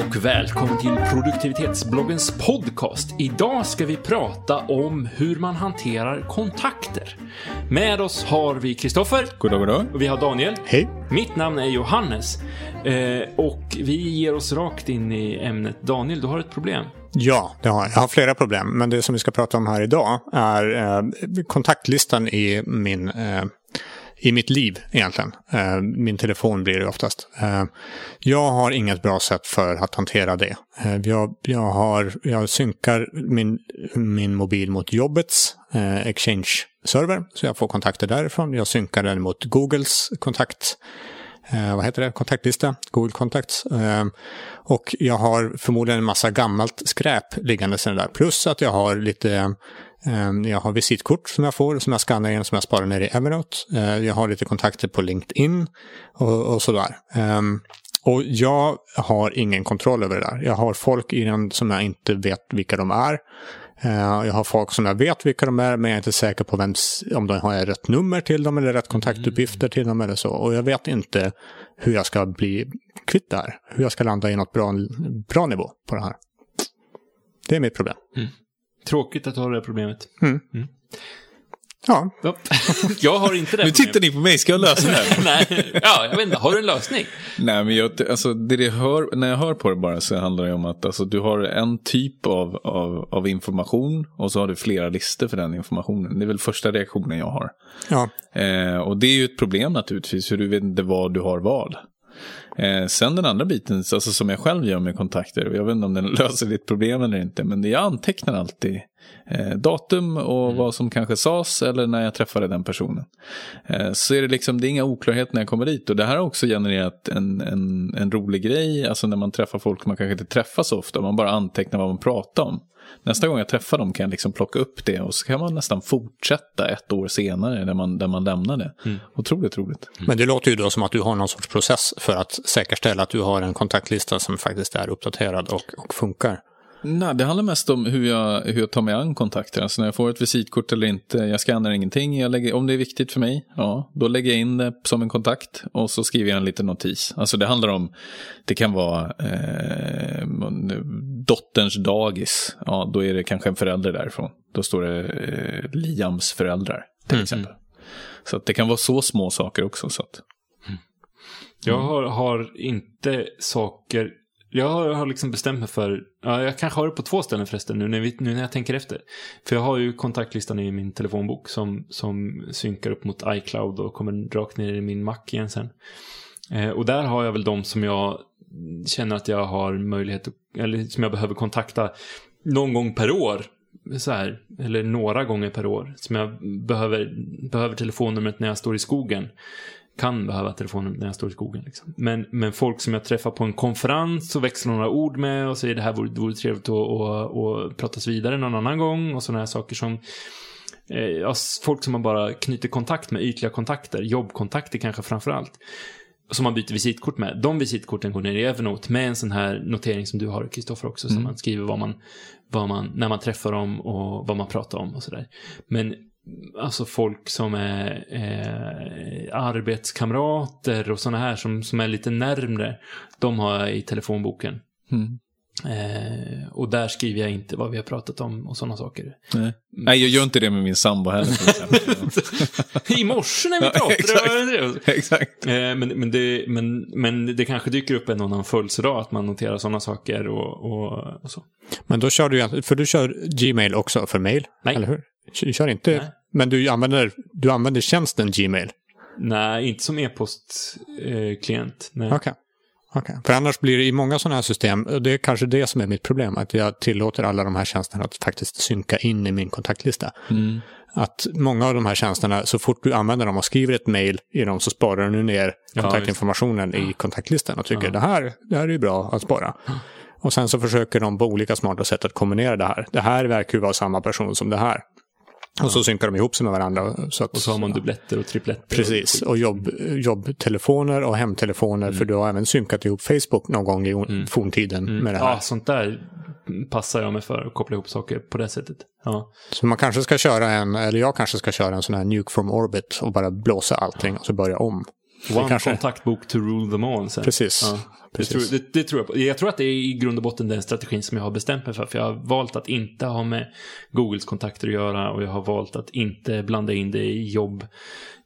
och välkommen till produktivitetsbloggens podcast. Idag ska vi prata om hur man hanterar kontakter. Med oss har vi Kristoffer. Goddag, goddag. Och vi har Daniel. Hej. Mitt namn är Johannes. Eh, och vi ger oss rakt in i ämnet. Daniel, du har ett problem. Ja, det har jag. jag har flera problem. Men det som vi ska prata om här idag är eh, kontaktlistan i min eh, i mitt liv egentligen. Eh, min telefon blir det oftast. Eh, jag har inget bra sätt för att hantera det. Eh, jag, jag, har, jag synkar min, min mobil mot jobbets eh, Exchange-server, så jag får kontakter därifrån. Jag synkar den mot Googles kontakt eh, vad heter det, kontaktlista, Google Contacts. Eh, och jag har förmodligen en massa gammalt skräp liggande sen där. Plus att jag har lite jag har visitkort som jag får, som jag skannar in, som jag sparar ner i Evernote. Ehm, jag har lite kontakter på LinkedIn och, och sådär. Ehm, och jag har ingen kontroll över det där. Jag har folk i den som jag inte vet vilka de är. Jag har folk som jag vet vilka de är, men jag är inte säker på vem, om de har rätt nummer till dem eller rätt kontaktuppgifter till dem eller så. Och jag vet inte hur jag ska bli kvitt det här. Hur jag ska landa i något bra, bra nivå på det här. Det är mitt problem. Mm. Tråkigt att du har det här problemet. Mm. Mm. Ja. jag har inte det Nu tittar ni på mig, ska jag lösa det här? Nej, ja, jag vet inte, har du en lösning? Nej, men jag, alltså, det det hör, när jag hör på det bara så handlar det om att alltså, du har en typ av, av, av information och så har du flera listor för den informationen. Det är väl första reaktionen jag har. Ja. Eh, och det är ju ett problem naturligtvis, för du vet inte vad du har vad. Eh, sen den andra biten, alltså som jag själv gör med kontakter, jag vet inte om den löser ditt problem eller inte, men jag antecknar alltid eh, datum och mm. vad som kanske sades eller när jag träffade den personen. Eh, så är det liksom, det är inga oklarheter när jag kommer dit och det här har också genererat en, en, en rolig grej, alltså när man träffar folk man kanske inte träffar så ofta, man bara antecknar vad man pratar om. Nästa gång jag träffar dem kan jag liksom plocka upp det och så kan man nästan fortsätta ett år senare där man, där man lämnar det. Mm. Otroligt roligt. Mm. Men det låter ju då som att du har någon sorts process för att säkerställa att du har en kontaktlista som faktiskt är uppdaterad och, och funkar. Nej, det handlar mest om hur jag, hur jag tar mig an kontakter. Alltså när jag får ett visitkort eller inte, jag skannar ingenting. Jag lägger, om det är viktigt för mig, ja, då lägger jag in det som en kontakt och så skriver jag en liten notis. Alltså det handlar om, det kan vara eh, dotterns dagis. Ja, då är det kanske en förälder därifrån. Då står det eh, Liams föräldrar till mm. exempel. Så att det kan vara så små saker också. Så att, mm. Jag har, har inte saker jag har liksom bestämt mig för, ja, jag kanske har det på två ställen förresten nu när, vi, nu när jag tänker efter. För jag har ju kontaktlistan i min telefonbok som, som synkar upp mot iCloud och kommer rakt ner i min Mac igen sen. Eh, och där har jag väl de som jag känner att jag har möjlighet, eller som jag behöver kontakta någon gång per år. Så här, eller några gånger per år. Som jag behöver, behöver telefonnumret när jag står i skogen kan behöva telefonnumret när jag står i skogen. Liksom. Men, men folk som jag träffar på en konferens och växlar några ord med och säger det här vore, vore trevligt att och, och pratas vidare någon annan gång och sådana här saker som eh, folk som man bara knyter kontakt med, ytliga kontakter, jobbkontakter kanske framförallt. Som man byter visitkort med. De visitkorten går ner i Evernote med en sån här notering som du har, Kristoffer, också. Mm. Så man skriver vad man, vad man, när man träffar dem och vad man pratar om och sådär. Men alltså folk som är eh, arbetskamrater och sådana här som, som är lite närmre. De har jag i telefonboken. Mm. Eh, och där skriver jag inte vad vi har pratat om och sådana saker. Nej, Nej jag gör inte det med min sambo heller. I morse när vi pratade. ja, exakt. Eh, men, men, det, men, men det kanske dyker upp en annan födelsedag att man noterar sådana saker och, och, och, så. Men då kör du, för du kör Gmail också för mail, Nej. eller hur? Du kör inte, Nej. men du använder, du använder tjänsten Gmail? Nej, inte som e-postklient. Eh, Okej. Okay. Okay. För annars blir det i många sådana här system, och det är kanske det som är mitt problem, att jag tillåter alla de här tjänsterna att faktiskt synka in i min kontaktlista. Mm. Att många av de här tjänsterna, så fort du använder dem och skriver ett mail i dem så sparar du ner kontaktinformationen ja, i kontaktlistan och tycker ja. det, här, det här är bra att spara. Och sen så försöker de på olika smarta sätt att kombinera det här. Det här verkar ju vara samma person som det här. Och så synkar de ihop sig med varandra. Så att, och så har man dubbletter och tripletter. Precis, och jobb, jobbtelefoner och hemtelefoner. Mm. För du har även synkat ihop Facebook någon gång i mm. forntiden mm. med det här. Ja, sånt där passar jag mig för att koppla ihop saker på det sättet. Ja. Så man kanske ska köra en, eller jag kanske ska köra en sån här Nuke from Orbit och bara blåsa allting och så börja om. One kanske- kontaktbok to rule them all. Sen. Precis. Ja, det, Precis. tror, det, det tror jag på. Jag tror att det är i grund och botten den strategin som jag har bestämt mig för. För jag har valt att inte ha med Googles kontakter att göra och jag har valt att inte blanda in det i jobb.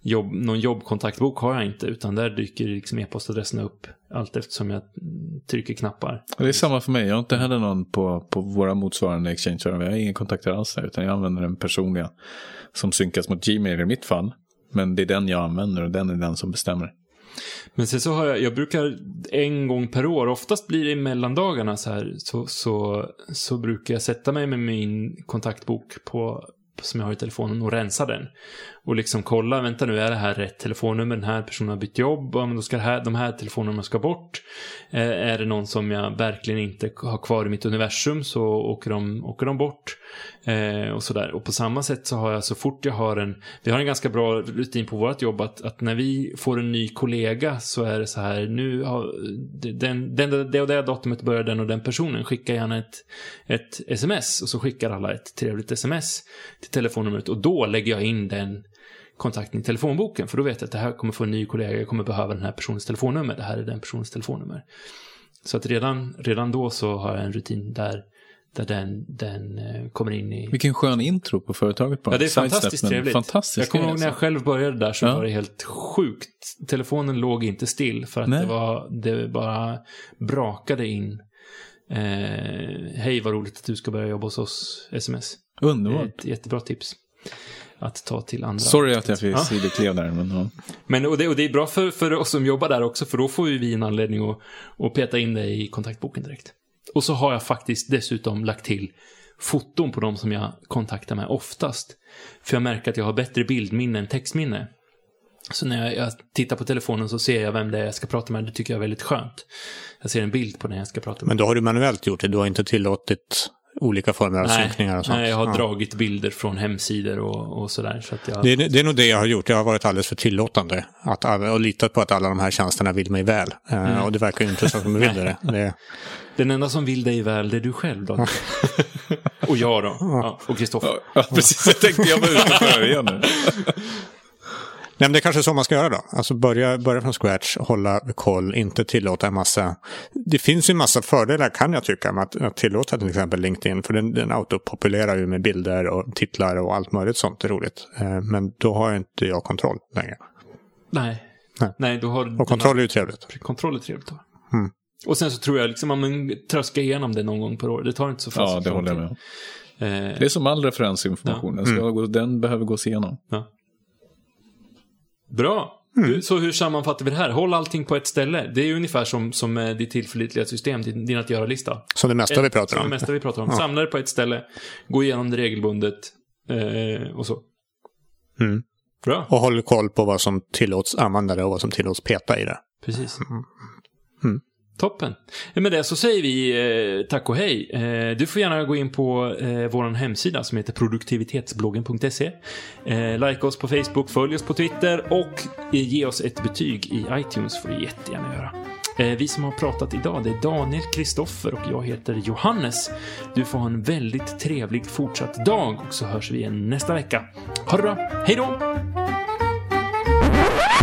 jobb någon jobbkontaktbok har jag inte, utan där dyker liksom e-postadresserna upp allt eftersom jag trycker knappar. Det är samma för mig. Jag har inte heller någon på, på våra motsvarande exchange-server. Jag har ingen kontakter alls där, utan jag använder den personliga som synkas mot Gmail i mitt fall. Men det är den jag använder och den är den som bestämmer. Men sen så har jag, jag brukar en gång per år, oftast blir det i mellandagarna så här, så, så, så brukar jag sätta mig med min kontaktbok på, som jag har i telefonen och rensa den. Och liksom kolla, vänta nu, är det här rätt telefonnummer? Den här personen har bytt jobb, ja, men då ska det här, de här telefonnumren ska bort. Eh, är det någon som jag verkligen inte har kvar i mitt universum så åker de, åker de bort. Eh, och sådär. Och på samma sätt så har jag så fort jag har en, vi har en ganska bra rutin på vårt jobb att, att när vi får en ny kollega så är det så här, nu har den, den, det och det datumet börjar den och den personen, skicka gärna ett, ett sms och så skickar alla ett trevligt sms till telefonnumret och då lägger jag in den kontakten i telefonboken för då vet jag att det här kommer få en ny kollega, jag kommer behöva den här personens telefonnummer, det här är den personens telefonnummer. Så att redan, redan då så har jag en rutin där, där den, den eh, kommer in i... Vilken skön intro på företaget bara. Ja, det är fantastiskt trevligt. Fantastiskt jag kommer ihåg när jag alltså. själv började där så Ja. var det helt sjukt. Telefonen låg inte still för att Nej. det, var, det bara brakade in. Eh, Hej, vad roligt att du ska börja jobba hos oss, sms. Underbart. ett jättebra tips att ta till andra. Sorry att jag fick Ja. sidoklev där. Men, ja. Men och det, och det är bra för, för oss som jobbar där också, för då får ju vi en anledning att, att peta in det i kontaktboken direkt. Och så har jag faktiskt dessutom lagt till foton på de som jag kontaktar med oftast. För jag märker att jag har bättre bildminne än textminne. Så när jag, jag tittar på telefonen så ser jag vem det är jag ska prata med. Det tycker jag är väldigt skönt. Jag ser en bild på den jag ska prata med. Men då har du manuellt gjort det. Du har inte tillåtit olika former av synkningar och sånt. nej, jag har Ja. dragit bilder från hemsidor och, och sådär. Så att jag... Det är, det är nog det jag har gjort. Jag har varit alldeles för tillåtande. Att och litat på att alla de här tjänsterna vill mig väl. Eh, Mm. Och det verkar ju inte som att de vill det. det. Den enda som vill dig väl, det är du själv då. och jag då. Ja, och Kristoffer. Ja, precis. Jag tänkte jag var ute på igen nu. Nej, men det är kanske så man ska göra då. Alltså börja, börja från scratch, hålla koll, inte tillåta en massa. Det finns ju en massa fördelar kan jag tycka med att, att tillåta till exempel LinkedIn. För den, den autopopulerar ju med bilder och titlar och allt möjligt sånt. Är roligt. Eh, Men då har inte jag kontroll längre. Nej. Nej. Nej, du har... Och kontroll är ju trevligt. Kontroll är trevligt ha. Mm. Och sen så tror jag liksom att man tröskar igenom det någon gång per år. Det tar inte så fast Ja, det håller jag med om. med Det är som all referensinformation. Den, ska gå, den behöver gås igenom. ja. Bra. Mm. Så hur sammanfattar vi det här? Håll allting på ett ställe. Det är ungefär som, som med ditt tillförlitliga system, din, din att göra-lista. Som det mesta vi pratar Som det om. mesta vi pratar om. Ja. Samla det på ett ställe, gå igenom det regelbundet eh, och så. Mm. Bra. Och håll koll på vad som tillåts använda det och vad som tillåts peta i det. Precis. Mm. Toppen. Med det så säger vi eh, tack och hej. Eh, du får gärna gå in på eh, vår hemsida som heter produktivitetsbloggen.se. Eh, like oss på Facebook, följ oss på Twitter och eh, ge oss ett betyg i iTunes får du jättegärna göra. Eh, vi som har pratat idag det är Daniel, Kristoffer och jag heter Johannes. Du får ha en väldigt trevlig fortsatt dag och så hörs vi igen nästa vecka. Ha det bra. Hej då!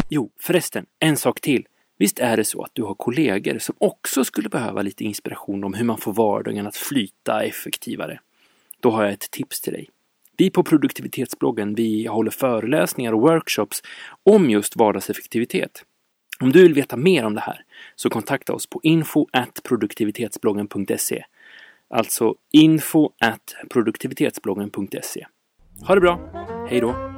Jo, förresten, en sak till. Visst är det så att du har kollegor som också skulle behöva lite inspiration om hur man får vardagen att flyta effektivare? Då har jag ett tips till dig. Vi på produktivitetsbloggen, vi håller föreläsningar och workshops om just vardagseffektivitet. Om du vill veta mer om det här så kontakta oss på info produktivitetsbloggen.se. Alltså info produktivitetsbloggen.se. Ha det bra! Hej då!